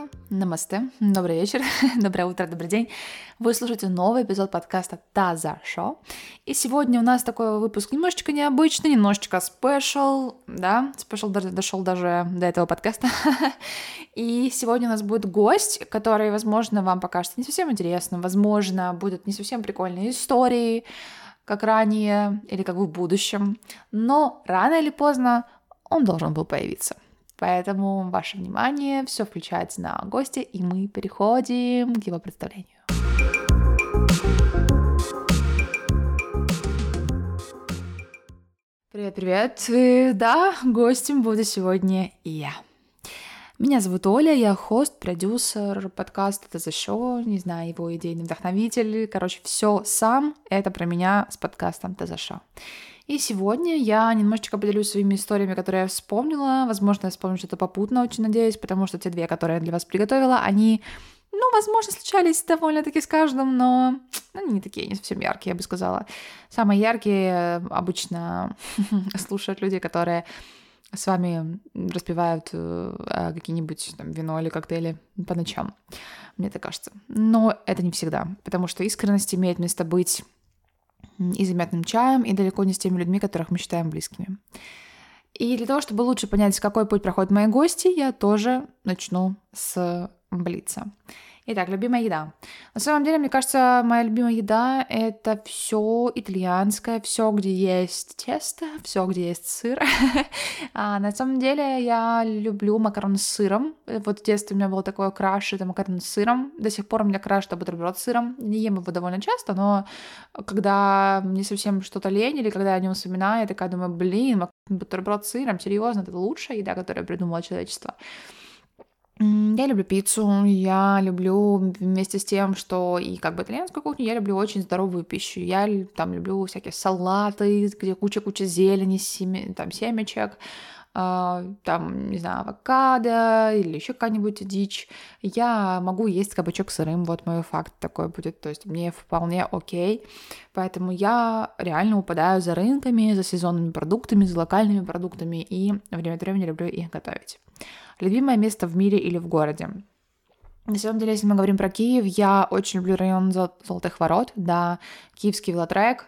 Алоха, намасте, добрый вечер, доброе утро, добрый день. Вы слушаете новый эпизод подкаста «Таза Шоу». И сегодня у нас такой выпуск немножечко необычный, немножечко special, да, special дошел даже до этого подкаста. И сегодня у нас будет гость, который, возможно, вам покажется не совсем интересным, возможно, будут не совсем прикольные истории, как ранее или как в будущем, но рано или поздно он должен был появиться. Поэтому ваше внимание, все включается на гостя, и мы переходим к его представлению. Привет-привет! Да, гостем буду сегодня я. Меня зовут Оля, я хост, продюсер подкаста «Это за шоу», не знаю, его идейный вдохновитель, короче, все сам, это про меня с подкастом «Это за шоу». И сегодня я немножечко поделюсь своими историями, которые я вспомнила. Возможно, я вспомню что-то попутно, очень надеюсь, потому что те две, которые я для вас приготовила, они, ну, возможно, случались довольно-таки с каждым, но они не такие, не совсем яркие, я бы сказала. Самые яркие обычно слушают люди, которые с вами распивают э, какие-нибудь там вино или коктейли по ночам. Мне так кажется. Но это не всегда, потому что искренность имеет место быть и заметным чаем, и далеко не с теми людьми, которых мы считаем близкими. И для того, чтобы лучше понять, какой путь проходят мои гости, я тоже начну с Блица. Итак, любимая еда. На самом деле, мне кажется, моя любимая еда — это все итальянское, все, где есть тесто, все, где есть сыр. а на самом деле, я люблю макароны с сыром. Вот в детстве у меня был такой краш, это макароны с сыром. До сих пор у меня краш, это бутерброд с сыром. Не ем его довольно часто, но когда мне совсем что-то лень, или когда я о нем вспоминаю, я такая думаю, блин, бутерброд с сыром, серьезно, это лучшая еда, которую придумало человечество. Я люблю пиццу, я люблю вместе с тем, что и как бы итальянскую кухню, я люблю очень здоровую пищу. Я там люблю всякие салаты, где куча-куча зелени, семя, там семечек, э, там, не знаю, авокадо или еще какая-нибудь дичь. Я могу есть кабачок сырым, вот мой факт такой будет, то есть мне вполне окей. Поэтому я реально упадаю за рынками, за сезонными продуктами, за локальными продуктами и время от времени люблю их готовить. Любимое место в мире или в городе? На самом деле, если мы говорим про Киев, я очень люблю район Золотых Ворот, да, киевский велотрек.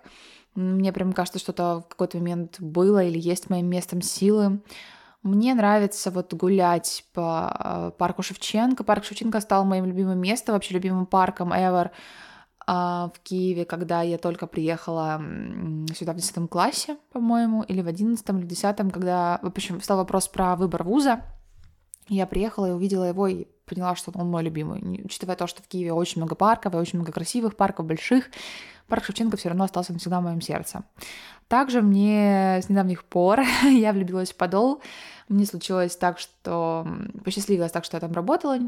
Мне прям кажется, что это в какой-то момент было или есть моим местом силы. Мне нравится вот гулять по э, парку Шевченко. Парк Шевченко стал моим любимым местом, вообще любимым парком ever а, в Киеве, когда я только приехала сюда в 10 классе, по-моему, или в 11 или в 10, когда, в общем, стал вопрос про выбор вуза. Я приехала и увидела его и поняла, что он мой любимый. Учитывая то, что в Киеве очень много парков и очень много красивых парков, больших, парк Шевченко все равно остался навсегда в моем сердце. Также мне с недавних пор я влюбилась в Подол. Мне случилось так, что посчастливилось так, что я там работала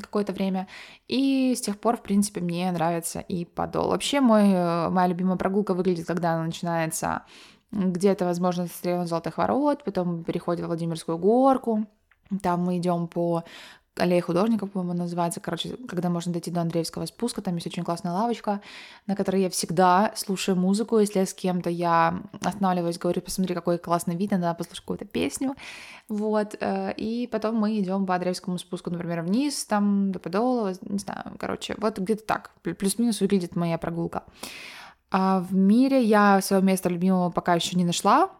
какое-то время. И с тех пор, в принципе, мне нравится и Подол. Вообще, мой, э, моя любимая прогулка выглядит, когда она начинается где-то, возможно, с района Золотых Ворот, потом переходит в Владимирскую горку, там мы идем по аллея художников, по-моему, называется, короче, когда можно дойти до Андреевского спуска, там есть очень классная лавочка, на которой я всегда слушаю музыку, если я с кем-то я останавливаюсь, говорю, посмотри, какой классный вид, надо послушать какую-то песню, вот, э, и потом мы идем по Андреевскому спуску, например, вниз, там, до Подолова, не знаю, короче, вот где-то так, плюс-минус выглядит моя прогулка. А в мире я своего места любимого пока еще не нашла,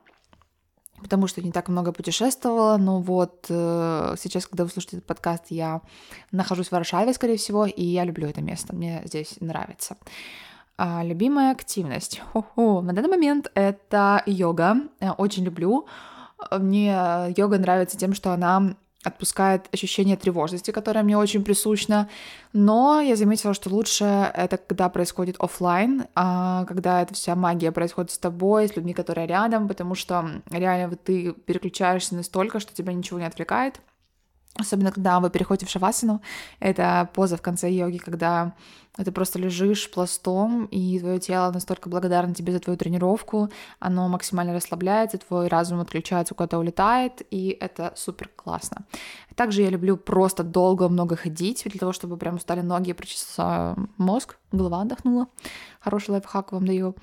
потому что не так много путешествовала, но вот э, сейчас, когда вы слушаете этот подкаст, я нахожусь в Варшаве, скорее всего, и я люблю это место, мне здесь нравится. А, любимая активность. Хо-хо. На данный момент это йога. Очень люблю. Мне йога нравится тем, что она отпускает ощущение тревожности, которое мне очень присущно. Но я заметила, что лучше это когда происходит офлайн, а когда эта вся магия происходит с тобой, с людьми, которые рядом, потому что реально ты переключаешься настолько, что тебя ничего не отвлекает. Особенно, когда вы переходите в шавасану. Это поза в конце йоги, когда ты просто лежишь пластом, и твое тело настолько благодарно тебе за твою тренировку, оно максимально расслабляется, твой разум отключается, куда-то улетает, и это супер классно. Также я люблю просто долго много ходить, для того, чтобы прям устали ноги, прочистился мозг, голова отдохнула. Хороший лайфхак вам даю.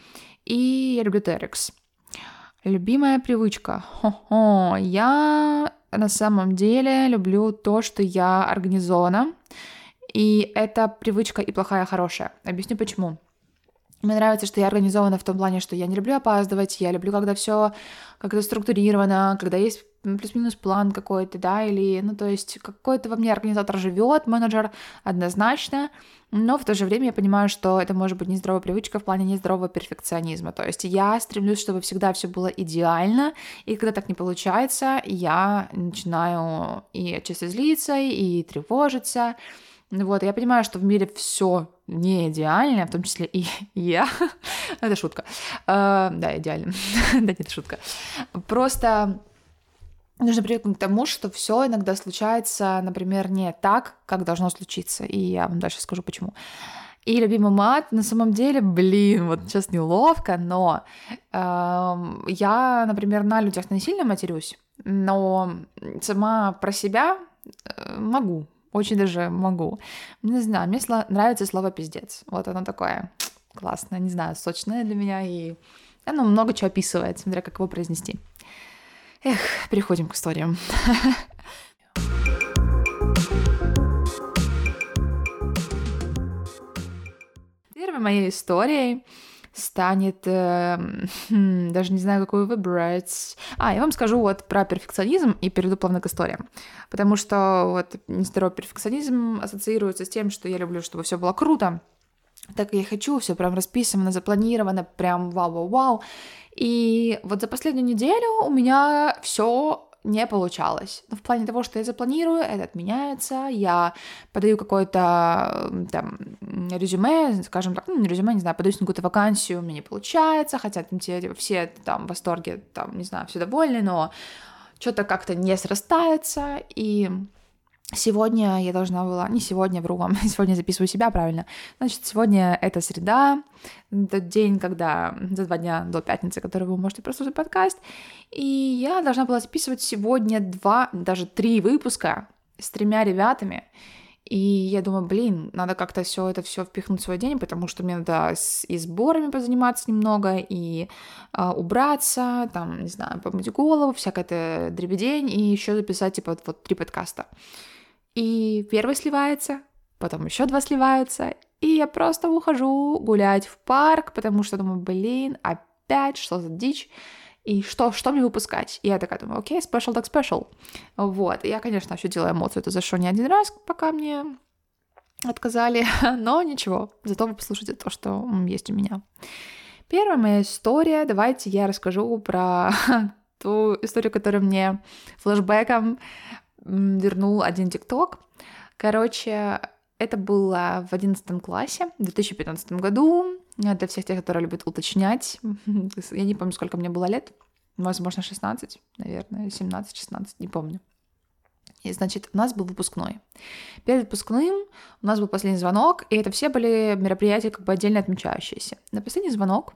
И я люблю TRX. Любимая привычка. Хо-хо. Я на самом деле люблю то, что я организована, и это привычка и плохая, и хорошая. Объясню почему. Мне нравится, что я организована в том плане, что я не люблю опаздывать, я люблю, когда все как-то структурировано, когда есть плюс-минус план какой-то, да, или, ну, то есть какой-то во мне организатор живет, менеджер однозначно, но в то же время я понимаю, что это может быть нездоровая привычка в плане нездорового перфекционизма. То есть я стремлюсь, чтобы всегда все было идеально, и когда так не получается, я начинаю и отчасти злиться, и тревожиться. Вот, я понимаю, что в мире все не идеально, в том числе и я. это шутка. Uh, да, идеально. да, нет, шутка. Просто нужно привыкнуть к тому, что все иногда случается, например, не так, как должно случиться. И я вам дальше скажу почему. И любимый мат, на самом деле, блин, вот сейчас неловко, но э, я, например, на людях не сильно матерюсь, но сама про себя э, могу, очень даже могу. Не знаю, мне нравится слово пиздец. Вот оно такое классное, не знаю, сочное для меня, и оно много чего описывает, смотря как его произнести. Эх, переходим к историям. Первой моей историей станет, э, хм, даже не знаю, какую выбрать. А, я вам скажу вот про перфекционизм и перейду плавно к историям. Потому что вот нездоровый перфекционизм ассоциируется с тем, что я люблю, чтобы все было круто, так я хочу, все прям расписано, запланировано, прям вау-вау-вау. И вот за последнюю неделю у меня все не получалось. Ну, в плане того, что я запланирую, это отменяется, я подаю какое-то там резюме, скажем так, ну, резюме, не знаю, подаю на какую-то вакансию, у меня не получается, хотя там те, все там в восторге, там, не знаю, все довольны, но что-то как-то не срастается, и Сегодня я должна была, не сегодня, вру вам, сегодня записываю себя правильно. Значит, сегодня это среда, тот день, когда за два дня до пятницы, который вы можете прослушать подкаст. И я должна была записывать сегодня два, даже три выпуска с тремя ребятами. И я думаю, блин, надо как-то все это все впихнуть в свой день, потому что мне надо с, и сборами позаниматься немного, и э, убраться, там, не знаю, помыть голову, всякое это дребедень, и еще записать, типа, вот, три подкаста. И первый сливается, потом еще два сливаются, и я просто ухожу гулять в парк, потому что думаю, блин, опять что за дичь, и что, что мне выпускать? И я такая думаю, окей, special так special. Вот, и я, конечно, ощутила эмоцию это зашло не один раз, пока мне отказали, но ничего, зато вы послушайте то, что есть у меня. Первая моя история, давайте я расскажу про ту историю, которая мне флэшбэком вернул один ТикТок. Короче, это было в одиннадцатом классе, в 2015 году. Для всех тех, которые любят уточнять. Я не помню, сколько мне было лет. Возможно, 16, наверное, 17-16, не помню. И, значит, у нас был выпускной. Перед выпускным у нас был последний звонок, и это все были мероприятия как бы отдельно отмечающиеся. На последний звонок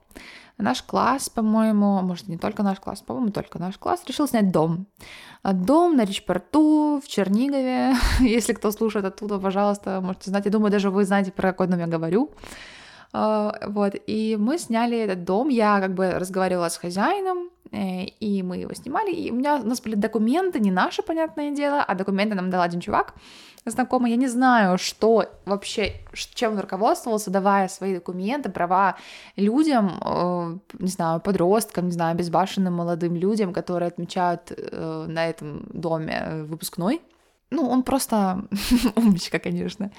наш класс, по-моему, может, не только наш класс, по-моему, только наш класс, решил снять дом. А дом на Речпорту, в Чернигове. Если кто слушает оттуда, пожалуйста, можете знать. Я думаю, даже вы знаете, про какой дом я говорю. А, вот, и мы сняли этот дом, я как бы разговаривала с хозяином, и мы его снимали, и у меня, у нас были документы, не наши, понятное дело, а документы нам дал один чувак, знакомый, я не знаю, что вообще, чем он руководствовался, давая свои документы, права людям, э, не знаю, подросткам, не знаю, безбашенным молодым людям, которые отмечают э, на этом доме выпускной. Ну, он просто умничка, конечно.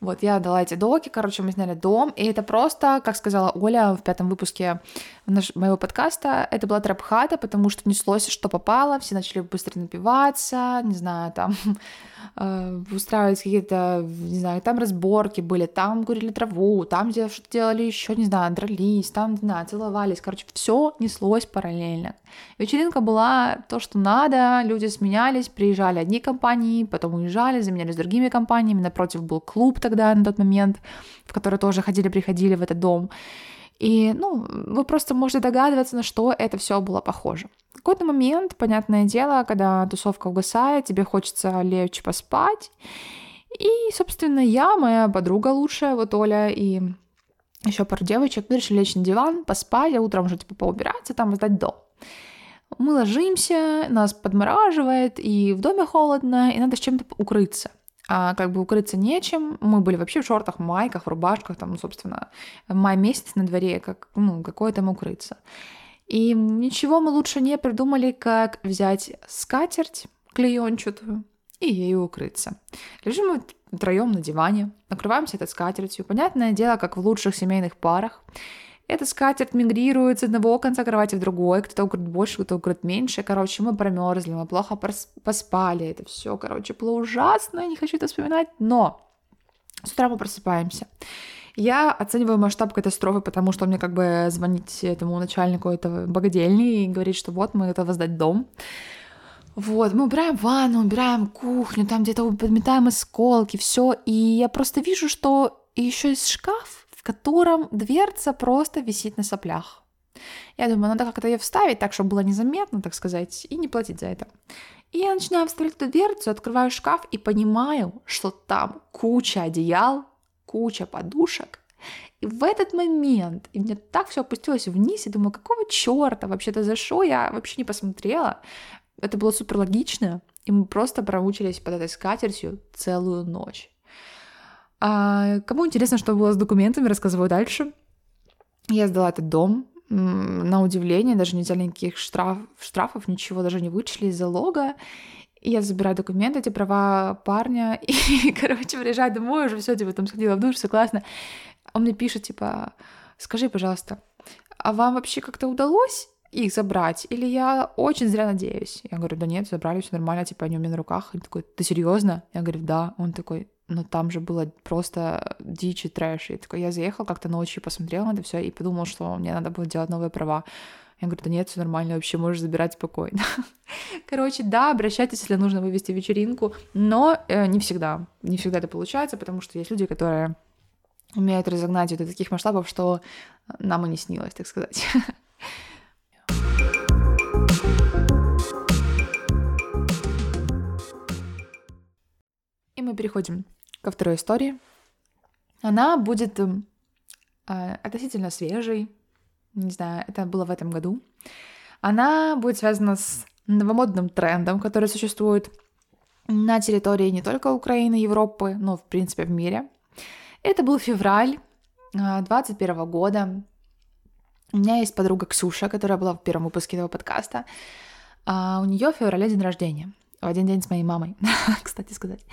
Вот, я дала эти доки, короче, мы сняли дом, и это просто, как сказала Оля в пятом выпуске наш, моего подкаста, это была трэп-хата, потому что неслось, что попало, все начали быстро напиваться, не знаю, там э, устраивать какие-то, не знаю, там разборки были, там курили траву, там где что-то делали еще, не знаю, дрались, там, не знаю, целовались, короче, все неслось параллельно. Вечеринка была то, что надо, люди сменялись, приезжали одни компании, потом уезжали, заменялись другими компаниями, напротив был клуб тогда на тот момент, в который тоже ходили-приходили в этот дом. И, ну, вы просто можете догадываться, на что это все было похоже. В какой-то момент, понятное дело, когда тусовка угасает, тебе хочется лечь поспать. И, собственно, я, моя подруга лучшая, вот Оля и еще пару девочек, мы решили лечь на диван, поспать, а утром уже, типа, поубираться, там, сдать дом. Мы ложимся, нас подмораживает, и в доме холодно, и надо с чем-то укрыться. А как бы укрыться нечем. Мы были вообще в шортах, майках, в рубашках, там, собственно, май месяц на дворе, как, ну, какое там укрыться. И ничего мы лучше не придумали, как взять скатерть клеенчатую и ею укрыться. Лежим мы втроем на диване, накрываемся этой скатертью. Понятное дело, как в лучших семейных парах. Эта скатерть мигрирует с одного конца кровати в другой, кто-то укрыт больше, кто-то укрыт меньше. Короче, мы промерзли, мы плохо поспали, это все, короче, было ужасно, не хочу это вспоминать, но с утра мы просыпаемся. Я оцениваю масштаб катастрофы, потому что мне как бы звонить этому начальнику этого богадельни и говорить, что вот мы это воздать дом. Вот, мы убираем ванну, убираем кухню, там где-то подметаем осколки, все. И я просто вижу, что еще есть шкаф, котором дверца просто висит на соплях. Я думаю, надо как-то ее вставить так, чтобы было незаметно, так сказать, и не платить за это. И я начинаю вставлять эту дверцу, открываю шкаф и понимаю, что там куча одеял, куча подушек. И в этот момент, и мне так все опустилось вниз, и думаю, какого черта вообще-то за что я вообще не посмотрела. Это было супер логично, и мы просто промучились под этой скатертью целую ночь. А, кому интересно, что было с документами, рассказываю дальше. Я сдала этот дом, на удивление, даже не взяли никаких штраф, штрафов, ничего даже не вычли из залога. И я забираю документы, эти права парня, и, короче, приезжаю домой, уже все, типа, там сходила в душ, все классно. Он мне пишет, типа, скажи, пожалуйста, а вам вообще как-то удалось их забрать? Или я очень зря надеюсь? Я говорю, да нет, забрали, все нормально, типа, они у меня на руках. Он такой, ты серьезно? Я говорю, да. Он такой, но там же было просто дичь и трэш. И такой, я заехал как-то ночью, посмотрел на это все и подумал, что мне надо будет делать новые права. Я говорю, да нет, все нормально, вообще можешь забирать спокойно. Короче, да, обращайтесь, если нужно вывести вечеринку, но э, не всегда. Не всегда это получается, потому что есть люди, которые умеют разогнать это до таких масштабов, что нам и не снилось, так сказать. И мы переходим ко второй истории. Она будет э, относительно свежей, не знаю, это было в этом году. Она будет связана с новомодным трендом, который существует на территории не только Украины, Европы, но в принципе в мире. Это был февраль 2021 а, года. У меня есть подруга Ксюша, которая была в первом выпуске этого подкаста. А у нее в феврале день рождения. В один день с моей мамой, кстати сказать.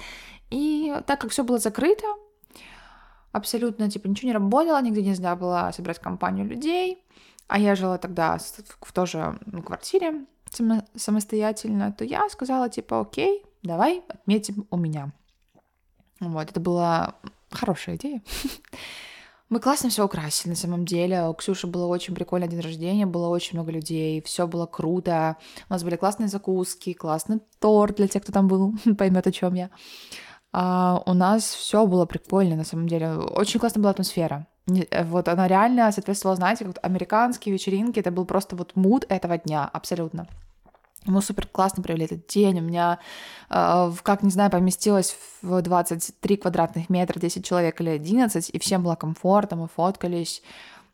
И так как все было закрыто, абсолютно, типа, ничего не работало, нигде нельзя было собрать компанию людей, а я жила тогда в, в тоже квартире самостоятельно, то я сказала, типа, окей, давай отметим у меня. Вот, это была хорошая идея. Мы классно все украсили, на самом деле. У Ксюши было очень прикольный день рождения, было очень много людей, все было круто. У нас были классные закуски, классный торт для тех, кто там был, поймет, о чем я а, у нас все было прикольно, на самом деле. Очень классная была атмосфера. Э, вот она реально соответствовала, знаете, как американские вечеринки, это был просто вот муд этого дня, абсолютно. Мы супер классно провели этот день. У меня, э, как не знаю, поместилось в 23 квадратных метра 10 человек или 11, и всем было комфортно, мы фоткались.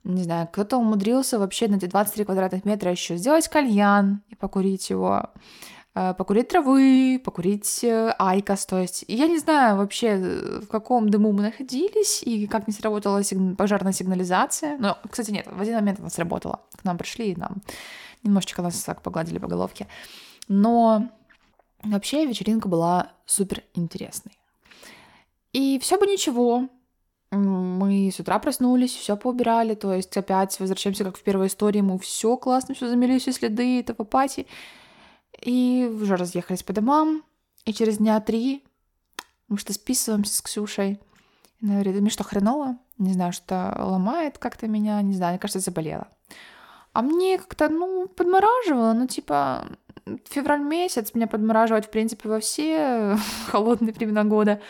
Не знаю, кто-то умудрился вообще на эти 23 квадратных метра еще сделать кальян и покурить его. Э, покурить травы, покурить э, айкос, то есть я не знаю вообще, э, в каком дыму мы находились и как не сработала сигн... пожарная сигнализация, но, кстати, нет, в один момент она сработала, к нам пришли и нам немножечко нас так погладили по головке, но вообще вечеринка была супер интересной. И все бы ничего, мы с утра проснулись, все поубирали, то есть опять возвращаемся как в первой истории, мы все классно, все замели, все следы этого пати, и уже разъехались по домам. И через дня три мы что списываемся с Ксюшей. Она говорит, мне что, хреново? Не знаю, что ломает как-то меня, не знаю, мне кажется, заболела. А мне как-то, ну, подмораживало, ну, типа, февраль месяц меня подмораживает, в принципе, во все холодные времена года.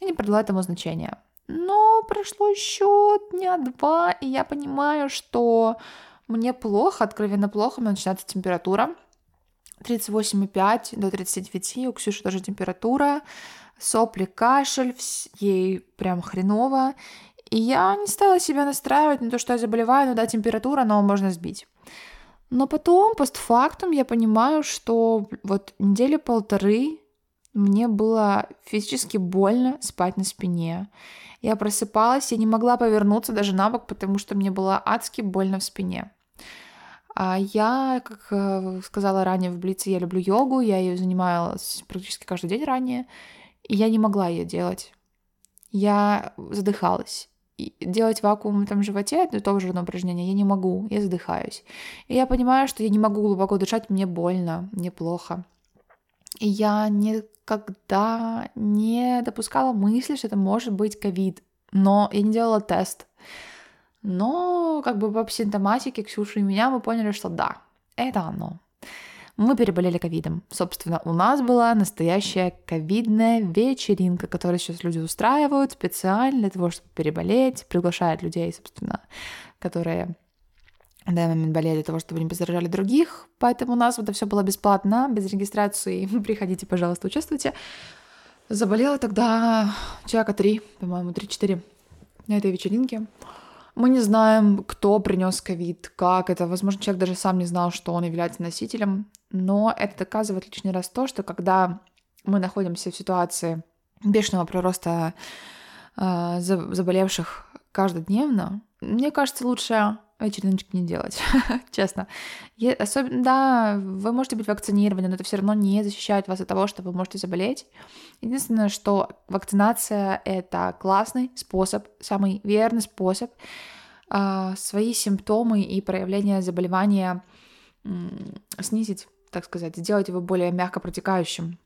Я не придала этому значения. Но прошло еще дня два, и я понимаю, что мне плохо, откровенно плохо, у меня начинается температура. 38,5 до 39, у Ксюши тоже температура, сопли, кашель, ей прям хреново. И я не стала себя настраивать на то, что я заболеваю, ну да, температура, но можно сбить. Но потом, постфактум, я понимаю, что вот недели полторы мне было физически больно спать на спине. Я просыпалась, я не могла повернуться даже на бок, потому что мне было адски больно в спине. А я, как э, сказала ранее в Блице, я люблю йогу, я ее занималась практически каждый день ранее, и я не могла ее делать. Я задыхалась. И делать вакуум в этом животе — это тоже одно упражнение. Я не могу, я задыхаюсь. И я понимаю, что я не могу глубоко дышать, мне больно, мне плохо. И я никогда не допускала мысли, что это может быть ковид. Но я не делала тест. Но как бы по симптоматике Ксюши и меня мы поняли, что да, это оно. Мы переболели ковидом. Собственно, у нас была настоящая ковидная вечеринка, которую сейчас люди устраивают специально для того, чтобы переболеть, приглашают людей, собственно, которые в данный момент болели для того, чтобы не позаражали других. Поэтому у нас это все было бесплатно, без регистрации. Приходите, пожалуйста, участвуйте. Заболела тогда человека три, по-моему, три-четыре на этой вечеринке. Мы не знаем, кто принес ковид, как это. Возможно, человек даже сам не знал, что он является носителем. Но это доказывает лишний раз то, что когда мы находимся в ситуации бешеного прироста э, заболевших каждодневно, мне кажется, лучше вечериночек не делать, честно. Особенно, да, вы можете быть вакцинированы, но это все равно не защищает вас от того, что вы можете заболеть. Единственное, что вакцинация — это классный способ, самый верный способ э, свои симптомы и проявления заболевания снизить, так сказать, сделать его более мягко протекающим.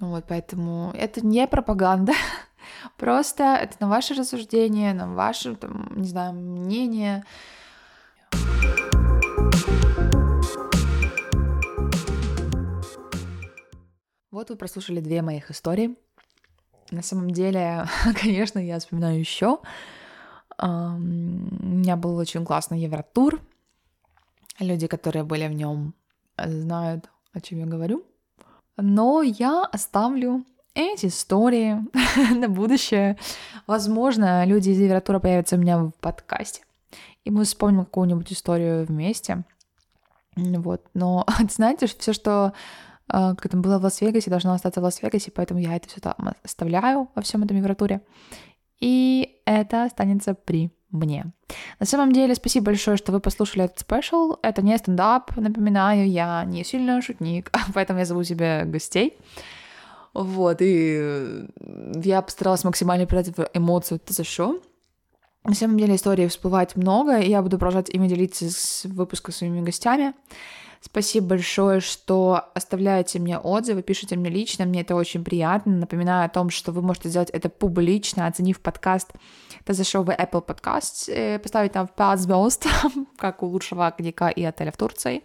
Вот, поэтому это не пропаганда, Просто это на ваше рассуждение, на ваше, там, не знаю, мнение. Вот вы прослушали две моих истории. На самом деле, конечно, я вспоминаю еще. У меня был очень классный Евротур. Люди, которые были в нем, знают, о чем я говорю. Но я оставлю эти истории на будущее. Возможно, люди из литературы появятся у меня в подкасте, и мы вспомним какую-нибудь историю вместе. Вот, но знаете, все, что э, как это было в Лас-Вегасе, должно остаться в Лас-Вегасе, поэтому я это все там оставляю во всем этом Евротуре. И это останется при мне. На самом деле, спасибо большое, что вы послушали этот special. Это не стендап, напоминаю, я не сильно шутник, поэтому я зову себе гостей. Вот, и я постаралась максимально передать эмоцию «это за что?». На самом деле истории всплывает много, и я буду продолжать ими делиться с выпуска своими гостями. Спасибо большое, что оставляете мне отзывы, пишите мне лично, мне это очень приятно. Напоминаю о том, что вы можете сделать это публично, оценив подкаст это за шоу в Apple Podcasts, э, поставить там 5 звезд, как у лучшего клика и отеля в Турции.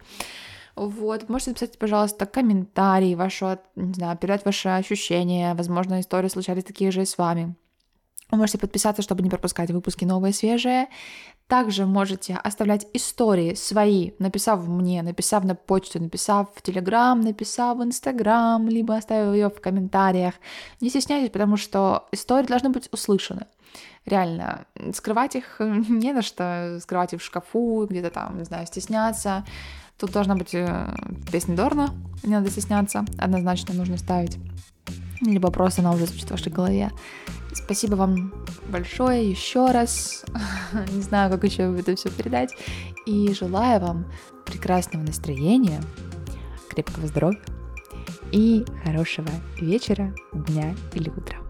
Вот, можете написать, пожалуйста, комментарии, ваши, не знаю, передать ваши ощущения, возможно, истории случались такие же и с вами. Вы можете подписаться, чтобы не пропускать выпуски новые, свежие. Также можете оставлять истории свои, написав мне, написав на почту, написав в Телеграм, написав в Инстаграм, либо оставив ее в комментариях. Не стесняйтесь, потому что истории должны быть услышаны. Реально, скрывать их не на что, скрывать их в шкафу, где-то там, не знаю, стесняться. Тут должна быть э, песня Дорна, не надо стесняться, однозначно нужно ставить. Либо просто она уже звучит в вашей голове. Спасибо вам большое еще раз. Не знаю, как еще это все передать. И желаю вам прекрасного настроения, крепкого здоровья и хорошего вечера, дня или утра.